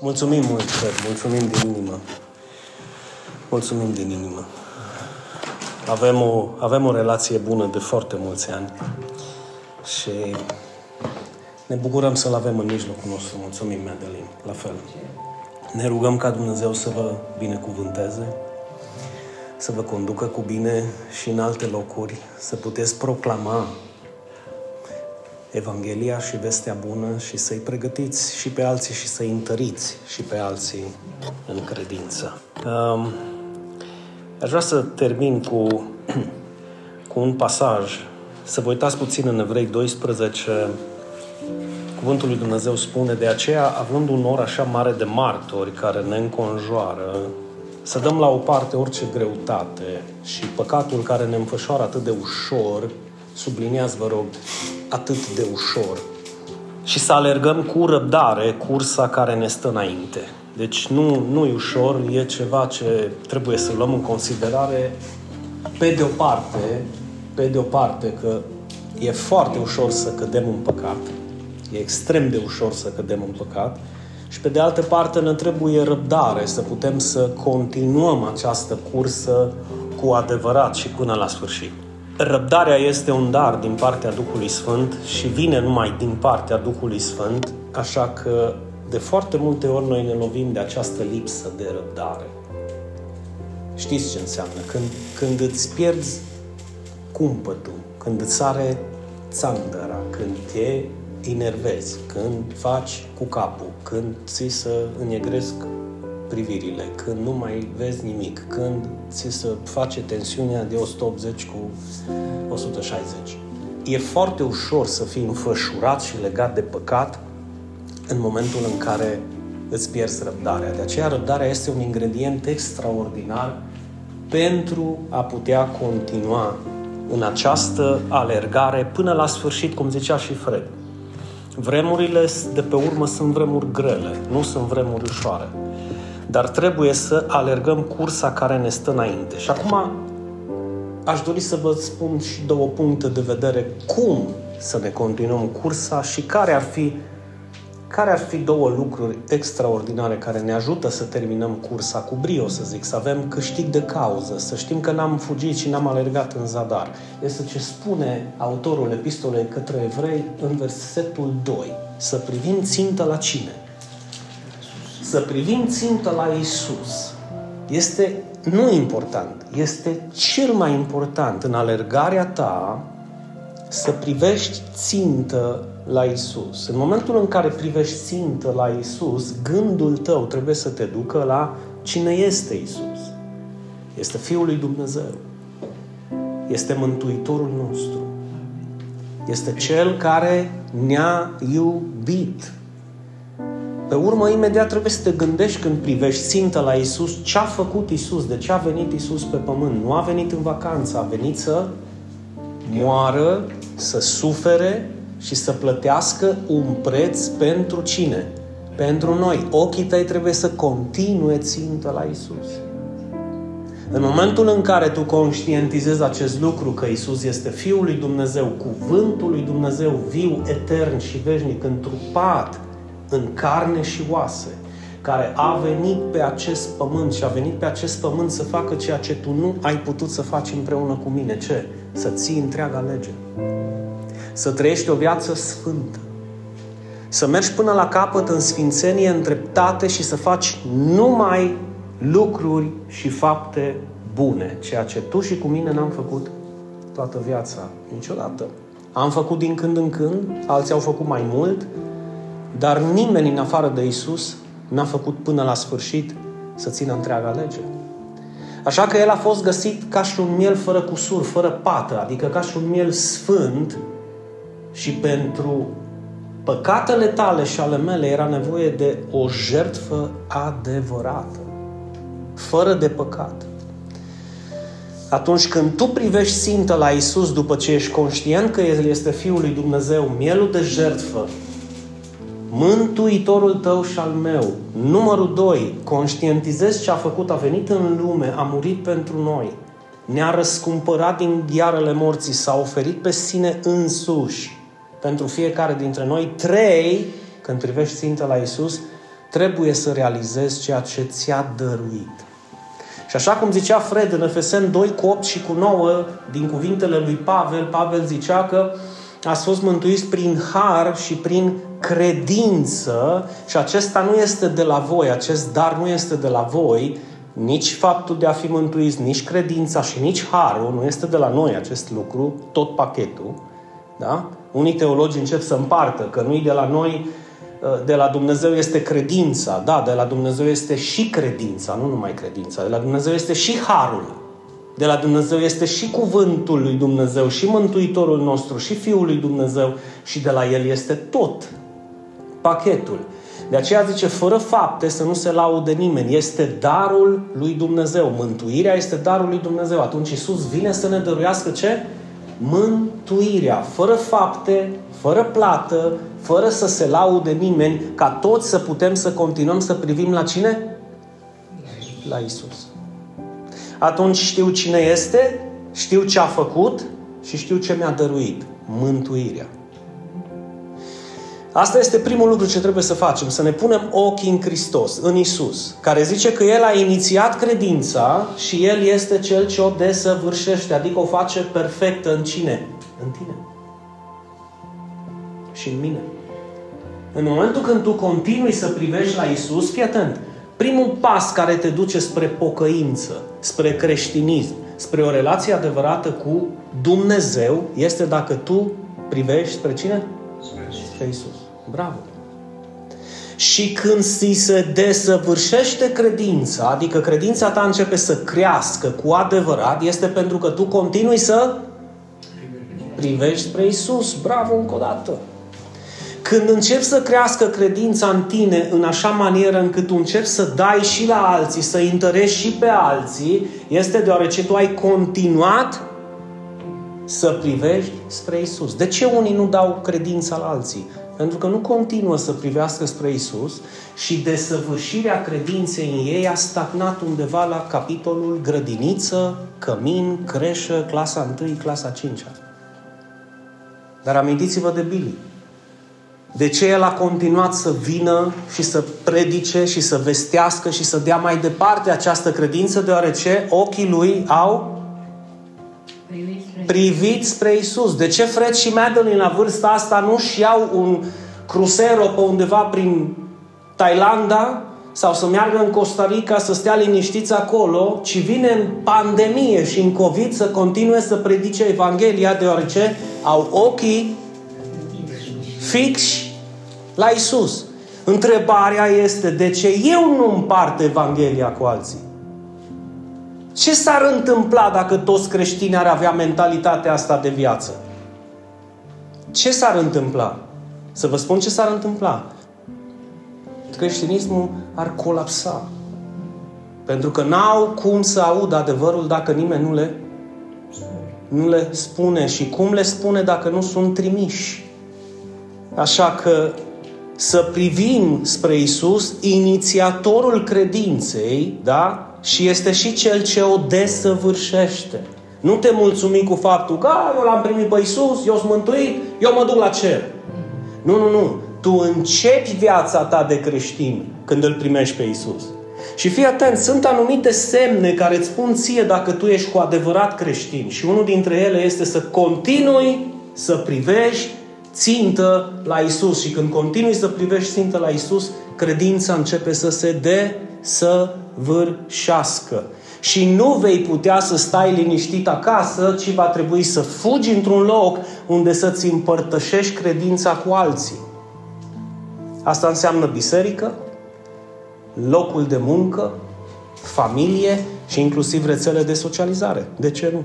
Mulțumim mult, Fred, mulțumim din inimă. Mulțumim din inimă. Avem o, avem o relație bună de foarte mulți ani și ne bucurăm să-L avem în mijlocul nostru. Mulțumim, Madeline, la fel. Ne rugăm ca Dumnezeu să vă binecuvânteze, să vă conducă cu bine și în alte locuri, să puteți proclama Evanghelia și vestea bună și să-i pregătiți și pe alții și să-i întăriți și pe alții în credință. Um, aș vrea să termin cu, cu un pasaj, să vă uitați puțin în Evrei 12, Cuvântul lui Dumnezeu spune, de aceea, având un nor așa mare de martori care ne înconjoară, să dăm la o parte orice greutate și păcatul care ne înfășoară atât de ușor, subliniați, vă rog, atât de ușor, și să alergăm cu răbdare cursa care ne stă înainte. Deci nu, nu e ușor, e ceva ce trebuie să luăm în considerare pe de o parte, pe de o parte că e foarte ușor să cădem în păcat, e extrem de ușor să cădem în păcat, și pe de altă parte ne trebuie răbdare să putem să continuăm această cursă cu adevărat și până la sfârșit. Răbdarea este un dar din partea Duhului Sfânt și vine numai din partea Duhului Sfânt, așa că de foarte multe ori noi ne lovim de această lipsă de răbdare. Știți ce înseamnă? Când, când îți pierzi cumpătul, când îți sare țandăra, când te enervezi, când faci cu capul, când ți să înnegresc privirile, când nu mai vezi nimic, când ți se face tensiunea de 180 cu 160. E foarte ușor să fii înfășurat și legat de păcat în momentul în care îți pierzi răbdarea. De aceea răbdarea este un ingredient extraordinar pentru a putea continua în această alergare până la sfârșit, cum zicea și Fred. Vremurile de pe urmă sunt vremuri grele, nu sunt vremuri ușoare dar trebuie să alergăm cursa care ne stă înainte. Și acum aș dori să vă spun și două puncte de vedere cum să ne continuăm cursa și care ar fi care ar fi două lucruri extraordinare care ne ajută să terminăm cursa cu brio, să zic, să avem câștig de cauză, să știm că n-am fugit și n-am alergat în zadar. Este ce spune autorul epistolei către evrei în versetul 2. Să privim țintă la cine? Să privim țintă la Isus este nu important, este cel mai important în alergarea ta să privești țintă la Isus. În momentul în care privești țintă la Isus, gândul tău trebuie să te ducă la cine este Isus. Este Fiul lui Dumnezeu. Este Mântuitorul nostru. Este Cel care ne-a iubit pe urmă, imediat trebuie să te gândești când privești țintă la Isus, ce a făcut Isus, de ce a venit Isus pe pământ. Nu a venit în vacanță, a venit să moară, să sufere și să plătească un preț pentru cine? Pentru noi. Ochii tăi trebuie să continue țintă la Isus. În momentul în care tu conștientizezi acest lucru, că Isus este Fiul lui Dumnezeu, Cuvântul lui Dumnezeu, viu, etern și veșnic, întrupat, în carne și oase, care a venit pe acest pământ și a venit pe acest pământ să facă ceea ce tu nu ai putut să faci împreună cu mine. Ce? Să ții întreaga lege. Să trăiești o viață sfântă. Să mergi până la capăt în sfințenie, în dreptate și să faci numai lucruri și fapte bune, ceea ce tu și cu mine n-am făcut toată viața, niciodată. Am făcut din când în când, alții au făcut mai mult, dar nimeni în afară de Isus n-a făcut până la sfârșit să țină întreaga lege. Așa că el a fost găsit ca și un miel fără cusur, fără pată, adică ca și un miel sfânt și pentru păcatele tale și ale mele era nevoie de o jertfă adevărată, fără de păcat. Atunci când tu privești țintă la Isus după ce ești conștient că El este Fiul lui Dumnezeu, mielul de jertfă, Mântuitorul tău și al meu. Numărul 2. Conștientizezi ce a făcut, a venit în lume, a murit pentru noi. Ne-a răscumpărat din ghearele morții, s-a oferit pe sine însuși pentru fiecare dintre noi. 3. Când privești țintă la Isus, trebuie să realizezi ceea ce ți-a dăruit. Și așa cum zicea Fred în Efesen 2 cu 8 și cu 9, din cuvintele lui Pavel, Pavel zicea că ați fost mântuiți prin har și prin credință și acesta nu este de la voi, acest dar nu este de la voi, nici faptul de a fi mântuiți, nici credința și nici harul, nu este de la noi acest lucru, tot pachetul. Da? Unii teologi încep să împartă că nu-i de la noi, ă, de la Dumnezeu este credința. Da, de la Dumnezeu este și credința, nu numai credința. De la Dumnezeu este și harul. De la Dumnezeu este și cuvântul lui Dumnezeu, și Mântuitorul nostru, și Fiul lui Dumnezeu, și de la El este tot pachetul. De aceea zice, fără fapte să nu se laude nimeni. Este darul lui Dumnezeu. Mântuirea este darul lui Dumnezeu. Atunci Isus vine să ne dăruiască ce? Mântuirea. Fără fapte, fără plată, fără să se laude nimeni, ca toți să putem să continuăm să privim la cine? La Isus. Atunci știu cine este, știu ce a făcut și știu ce mi-a dăruit. Mântuirea. Asta este primul lucru ce trebuie să facem, să ne punem ochii în Hristos, în Isus, care zice că El a inițiat credința și El este Cel ce o desăvârșește, adică o face perfectă în cine? În tine. Și în mine. În momentul când tu continui să privești la Isus, fii atent, primul pas care te duce spre pocăință, spre creștinism, spre o relație adevărată cu Dumnezeu, este dacă tu privești spre cine? Spre Isus. Bravo! Și când ți se desăvârșește credința, adică credința ta începe să crească cu adevărat, este pentru că tu continui să privești spre Isus. Bravo încă o dată! Când începi să crească credința în tine în așa manieră încât tu începi să dai și la alții, să întărești și pe alții, este deoarece tu ai continuat să privești spre Isus. De ce unii nu dau credința la alții? Pentru că nu continuă să privească spre Isus și desăvârșirea credinței în ei a stagnat undeva la capitolul grădiniță, cămin, creșă, clasa 1, clasa 5 Dar amintiți-vă de Billy. De ce el a continuat să vină și să predice și să vestească și să dea mai departe această credință? Deoarece ochii lui au privit spre Isus. De ce Fred și Madeline la vârsta asta nu-și iau un crucero pe undeva prin Thailanda sau să meargă în Costa Rica să stea liniștiți acolo, ci vine în pandemie și în COVID să continue să predice Evanghelia, deoarece au ochii fixi la Isus. Întrebarea este de ce eu nu împart Evanghelia cu alții? Ce s-ar întâmpla dacă toți creștinii ar avea mentalitatea asta de viață? Ce s-ar întâmpla? Să vă spun ce s-ar întâmpla. Creștinismul ar colapsa. Pentru că n-au cum să audă adevărul dacă nimeni nu le, nu le spune. Și cum le spune dacă nu sunt trimiși? Așa că să privim spre Isus, inițiatorul credinței, da? Și este și cel ce o desăvârșește. Nu te mulțumi cu faptul că eu l-am primit pe Iisus, eu sunt mântuit, eu mă duc la cer. Nu, nu, nu. Tu începi viața ta de creștin când îl primești pe Iisus. Și fii atent, sunt anumite semne care îți spun ție dacă tu ești cu adevărat creștin. Și unul dintre ele este să continui să privești țintă la Isus. Și când continui să privești țintă la Isus, credința începe să se desăvârșească. Și nu vei putea să stai liniștit acasă, ci va trebui să fugi într-un loc unde să-ți împărtășești credința cu alții. Asta înseamnă biserică, locul de muncă, familie și inclusiv rețele de socializare. De ce nu?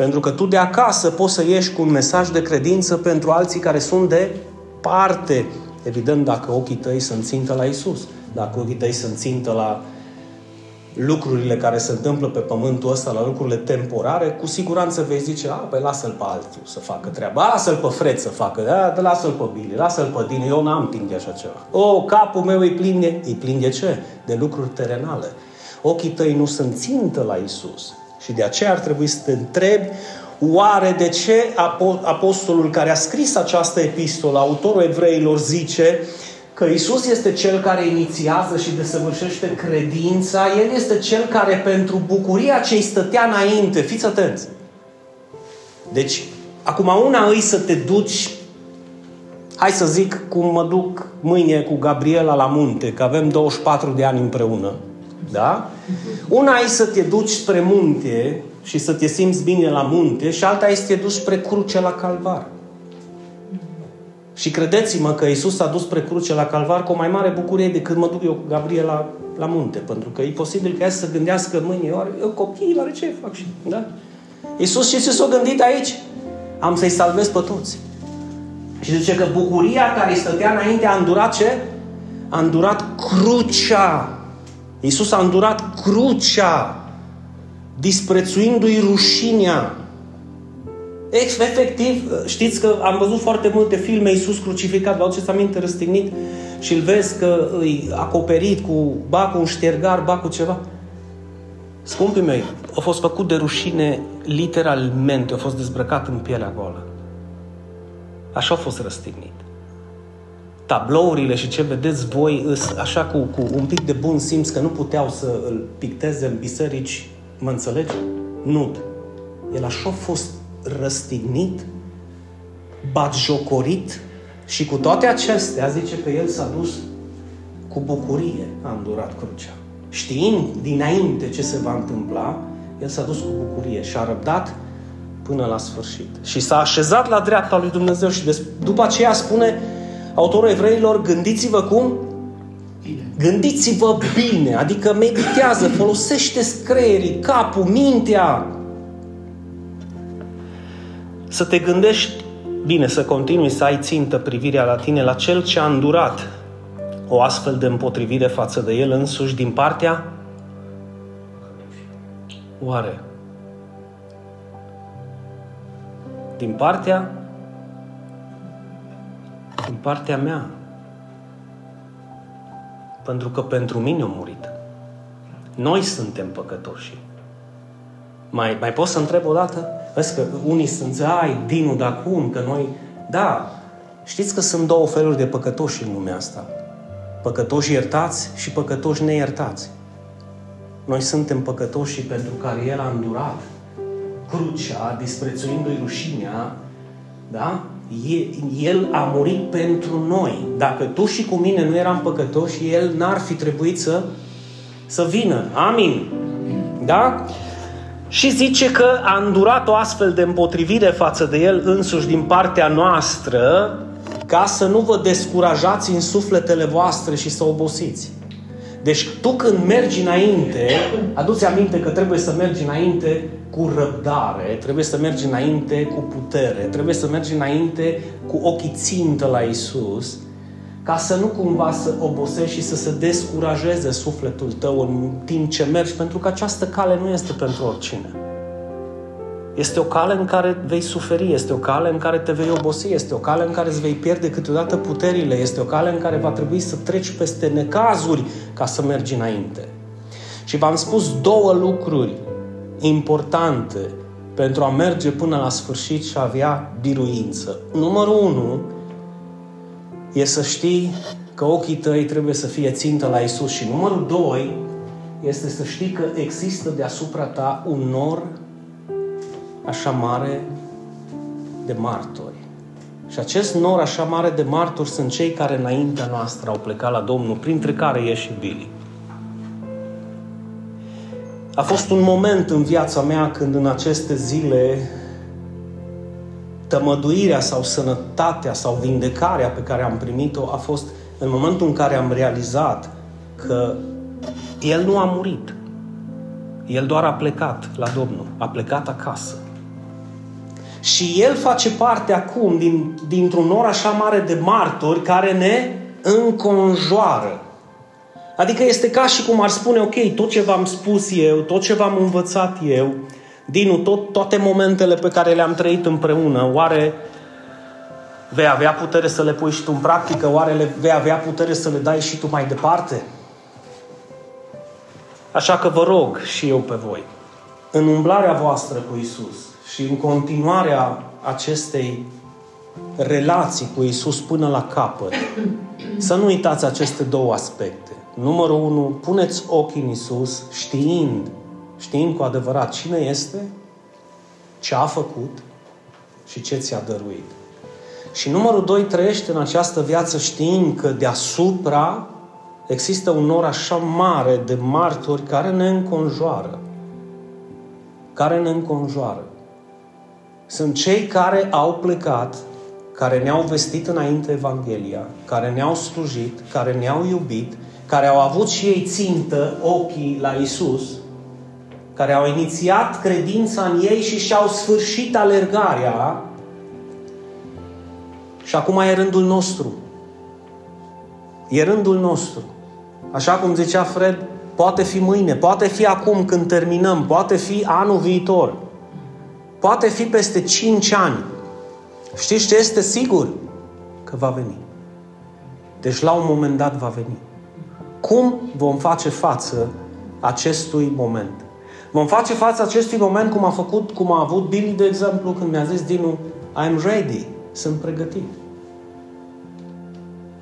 Pentru că tu de acasă poți să ieși cu un mesaj de credință pentru alții care sunt de parte. Evident, dacă ochii tăi sunt țintă la Isus, dacă ochii tăi sunt țintă la lucrurile care se întâmplă pe pământul ăsta, la lucrurile temporare, cu siguranță vei zice, a, păi lasă-l pe altul să facă treaba, lasă-l pe Fred să facă, da, lasă-l pe Billy, lasă-l pe Dine, eu n-am timp de așa ceva. O, capul meu îi plin de, îi plin de ce? De lucruri terenale. Ochii tăi nu sunt țintă la Isus. Și de aceea ar trebui să te întrebi oare de ce apostolul care a scris această epistolă, autorul evreilor, zice că Isus este cel care inițiază și desăvârșește credința, El este cel care pentru bucuria ce îi stătea înainte, fiți atenți. Deci, acum una îi să te duci, hai să zic cum mă duc mâine cu Gabriela la munte, că avem 24 de ani împreună, da? Una e să te duci spre munte și să te simți bine la munte și alta e să te duci spre cruce la calvar. Și credeți-mă că Isus a dus spre cruce la calvar cu o mai mare bucurie decât mă duc eu cu Gabriel la, la munte. Pentru că e posibil ca ea să gândească mâine, oare eu copiii, oare ce fac și... Da? Isus ce s-a gândit aici? Am să-i salvez pe toți. Și zice că bucuria care îi stătea înainte a îndurat ce? A îndurat crucea. Isus a îndurat crucea, disprețuindu-i rușinea. Efectiv, știți că am văzut foarte multe filme Iisus crucificat, vă aduceți aminte, răstignit și îl vezi că îi acoperit cu, ba cu un ștergar, ba cu ceva. Scumpii mei, a fost făcut de rușine literalmente, a fost dezbrăcat în pielea goală. Așa a fost răstignit. Tablourile și ce vedeți voi, îs așa cu, cu un pic de bun simț că nu puteau să îl picteze în biserici, mă înțelegi? Nu. El așa a fost răstignit, batjocorit și cu toate acestea zice că el s-a dus cu bucurie, a îndurat crucea. Știind dinainte ce se va întâmpla, el s-a dus cu bucurie și a răbdat până la sfârșit. Și s-a așezat la dreapta lui Dumnezeu și după aceea spune autorul evreilor, gândiți-vă cum? Gândiți-vă bine, adică meditează, folosește creierii, capul, mintea, să te gândești bine, să continui să ai țintă privirea la tine, la cel ce a îndurat o astfel de împotrivire față de el însuși din partea oare? Din partea din partea mea. Pentru că pentru mine a murit. Noi suntem păcătoși. Mai, mai pot să întreb o dată? Vezi că unii sunt, ai, Dinu, dar cum? Că noi... Da, știți că sunt două feluri de păcătoși în lumea asta. Păcătoși iertați și păcătoși neiertați. Noi suntem păcătoși pentru care El a îndurat crucea, disprețuindu-i rușinea, da? El a murit pentru noi. Dacă tu și cu mine nu eram păcătoși, El n-ar fi trebuit să, să vină. Amin. Da? Și zice că a îndurat o astfel de împotrivire față de el însuși din partea noastră ca să nu vă descurajați în sufletele voastre și să obosiți. Deci tu când mergi înainte, aduți aminte că trebuie să mergi înainte cu răbdare, trebuie să mergi înainte cu putere, trebuie să mergi înainte cu ochii țintă la Isus, ca să nu cumva să obosești și să se descurajeze sufletul tău în timp ce mergi, pentru că această cale nu este pentru oricine. Este o cale în care vei suferi, este o cale în care te vei obosi, este o cale în care îți vei pierde câteodată puterile, este o cale în care va trebui să treci peste necazuri ca să mergi înainte. Și v-am spus două lucruri importante pentru a merge până la sfârșit și a avea biruință. Numărul unu, e să știi că ochii tăi trebuie să fie țintă la Isus. Și numărul doi este să știi că există deasupra ta un nor așa mare de martori. Și acest nor așa mare de martori sunt cei care înaintea noastră au plecat la Domnul, printre care e și Billy. A fost un moment în viața mea când în aceste zile tămăduirea sau sănătatea sau vindecarea pe care am primit-o a fost în momentul în care am realizat că El nu a murit. El doar a plecat la Domnul, a plecat acasă. Și El face parte acum din, dintr-un nor așa mare de martori care ne înconjoară. Adică este ca și cum ar spune, ok, tot ce v-am spus eu, tot ce v-am învățat eu, Dinu, tot, toate momentele pe care le-am trăit împreună, oare vei avea putere să le pui și tu în practică? Oare le vei avea putere să le dai și tu mai departe? Așa că vă rog și eu pe voi, în umblarea voastră cu Isus și în continuarea acestei relații cu Isus până la capăt, să nu uitați aceste două aspecte. Numărul unu, puneți ochii în Isus știind, știind cu adevărat cine este, ce a făcut și ce ți-a dăruit. Și numărul doi, trăiește în această viață știind că deasupra există un nor așa mare de martori care ne înconjoară. Care ne înconjoară. Sunt cei care au plecat, care ne-au vestit înainte Evanghelia, care ne-au slujit, care ne-au iubit, care au avut și ei țintă ochii la Isus, care au inițiat credința în ei și și-au sfârșit alergarea și acum e rândul nostru. E rândul nostru. Așa cum zicea Fred, poate fi mâine, poate fi acum când terminăm, poate fi anul viitor, poate fi peste 5 ani. Știți ce este sigur? Că va veni. Deci la un moment dat va veni. Cum vom face față acestui moment? Vom face față acestui moment cum a făcut, cum a avut Billy, de exemplu, când mi-a zis Dinu, I'm ready, sunt pregătit.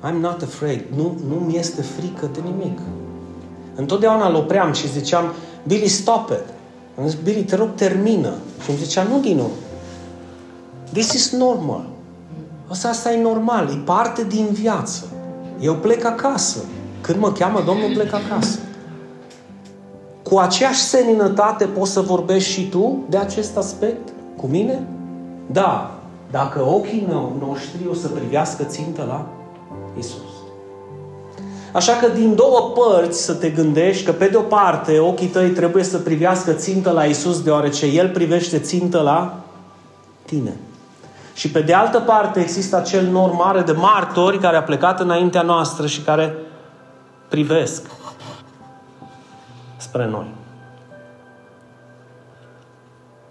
I'm not afraid. Nu, nu mi este frică de nimic. Întotdeauna îl opream și ziceam, Billy, stop it. Am zis, Billy, te rog, termină. Și îmi zicea, nu, Dinu. This is normal. Asta, asta e normal, e parte din viață. Eu plec acasă. Când mă cheamă Domnul, plec acasă. Cu aceeași seninătate poți să vorbești și tu de acest aspect cu mine? Da, dacă ochii noștri o să privească țintă la Isus. Așa că din două părți să te gândești că pe de o parte ochii tăi trebuie să privească țintă la Isus deoarece El privește țintă la tine. Și pe de altă parte există acel nor mare de martori care a plecat înaintea noastră și care privesc spre noi.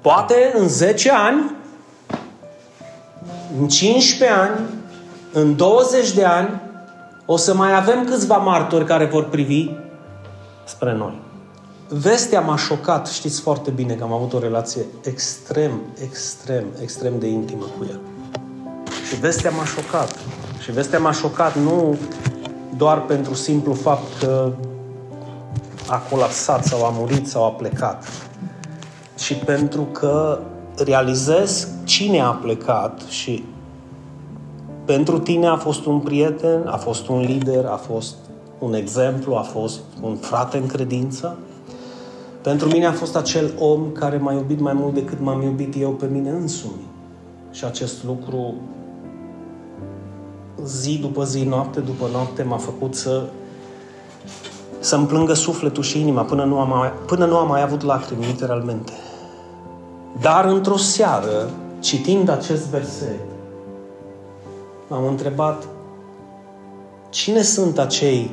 Poate în 10 ani, în 15 ani, în 20 de ani, o să mai avem câțiva martori care vor privi spre noi. Vestea m-a șocat, știți foarte bine că am avut o relație extrem, extrem, extrem de intimă cu el. Și vestea m-a șocat. Și vestea m-a șocat nu doar pentru simplu fapt că a colapsat sau a murit sau a plecat, ci pentru că realizez cine a plecat și pentru tine a fost un prieten, a fost un lider, a fost un exemplu, a fost un frate în credință. Pentru mine a fost acel om care m-a iubit mai mult decât m-am iubit eu pe mine însumi. Și acest lucru zi după zi, noapte după noapte m-a făcut să să-mi plângă sufletul și inima până nu am mai, până nu am mai avut lacrimi, literalmente. Dar într-o seară, citind acest verset, m-am întrebat cine sunt acei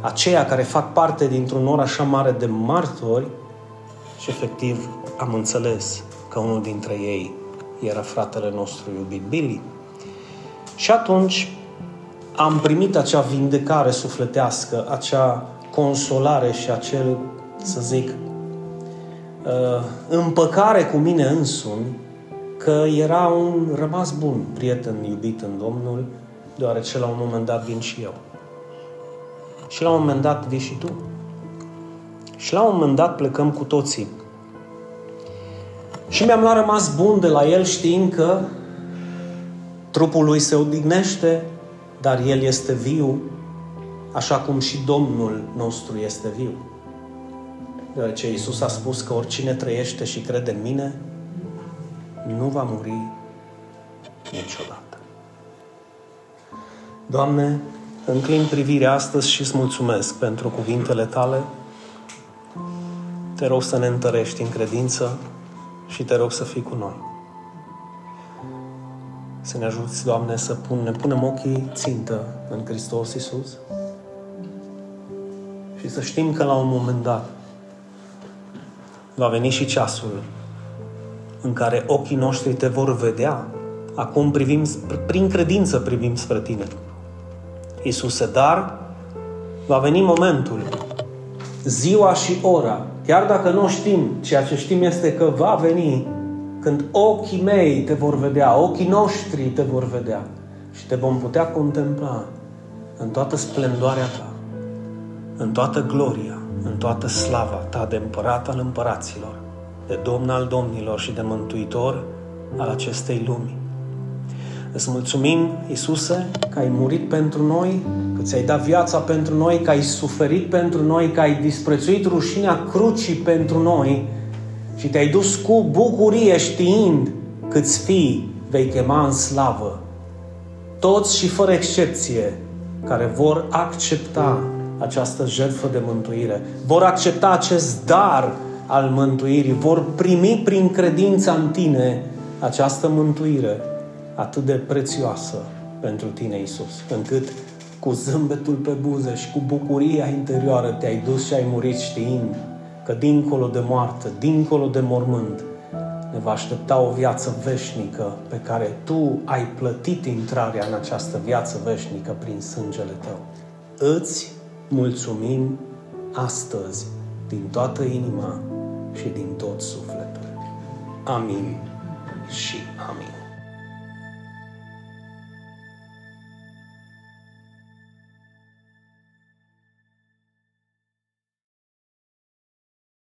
aceia care fac parte dintr-un nor așa mare de martori și efectiv am înțeles că unul dintre ei era fratele nostru iubit Billy. Și atunci am primit acea vindecare sufletească, acea consolare și acel, să zic, uh, împăcare cu mine însumi că era un rămas bun prieten iubit în Domnul, deoarece la un moment dat vin și eu. Și la un moment dat vii și tu. Și la un moment dat plecăm cu toții. Și mi-am luat rămas bun de la el știind că trupul lui se odihnește, dar el este viu, așa cum și Domnul nostru este viu. Deoarece Iisus a spus că oricine trăiește și crede în mine, nu va muri niciodată. Doamne, înclin privirea astăzi și îți mulțumesc pentru cuvintele tale. Te rog să ne întărești în credință și te rog să fii cu noi. Să ne ajuți, Doamne, să pun, ne punem ochii țintă în Hristos Iisus și să știm că la un moment dat va veni și ceasul în care ochii noștri te vor vedea. Acum privim, prin credință privim spre tine. Iisuse, dar va veni momentul, ziua și ora, chiar dacă nu știm, ceea ce știm este că va veni, când ochii mei te vor vedea, ochii noștri te vor vedea și te vom putea contempla în toată splendoarea ta, în toată gloria, în toată slava ta de împărat al împăraților, de domn al domnilor și de mântuitor al acestei lumi. Îți mulțumim, Iisuse, că ai murit pentru noi, că ți-ai dat viața pentru noi, că ai suferit pentru noi, că ai disprețuit rușinea crucii pentru noi și te-ai dus cu bucurie știind câți fii vei chema în slavă. Toți și fără excepție care vor accepta această jertfă de mântuire, vor accepta acest dar al mântuirii, vor primi prin credința în tine această mântuire atât de prețioasă pentru tine, Isus, încât cu zâmbetul pe buze și cu bucuria interioară te-ai dus și ai murit știind că dincolo de moarte, dincolo de mormânt, ne va aștepta o viață veșnică pe care Tu ai plătit intrarea în această viață veșnică prin sângele Tău. Îți mulțumim astăzi din toată inima și din tot sufletul. Amin și amin.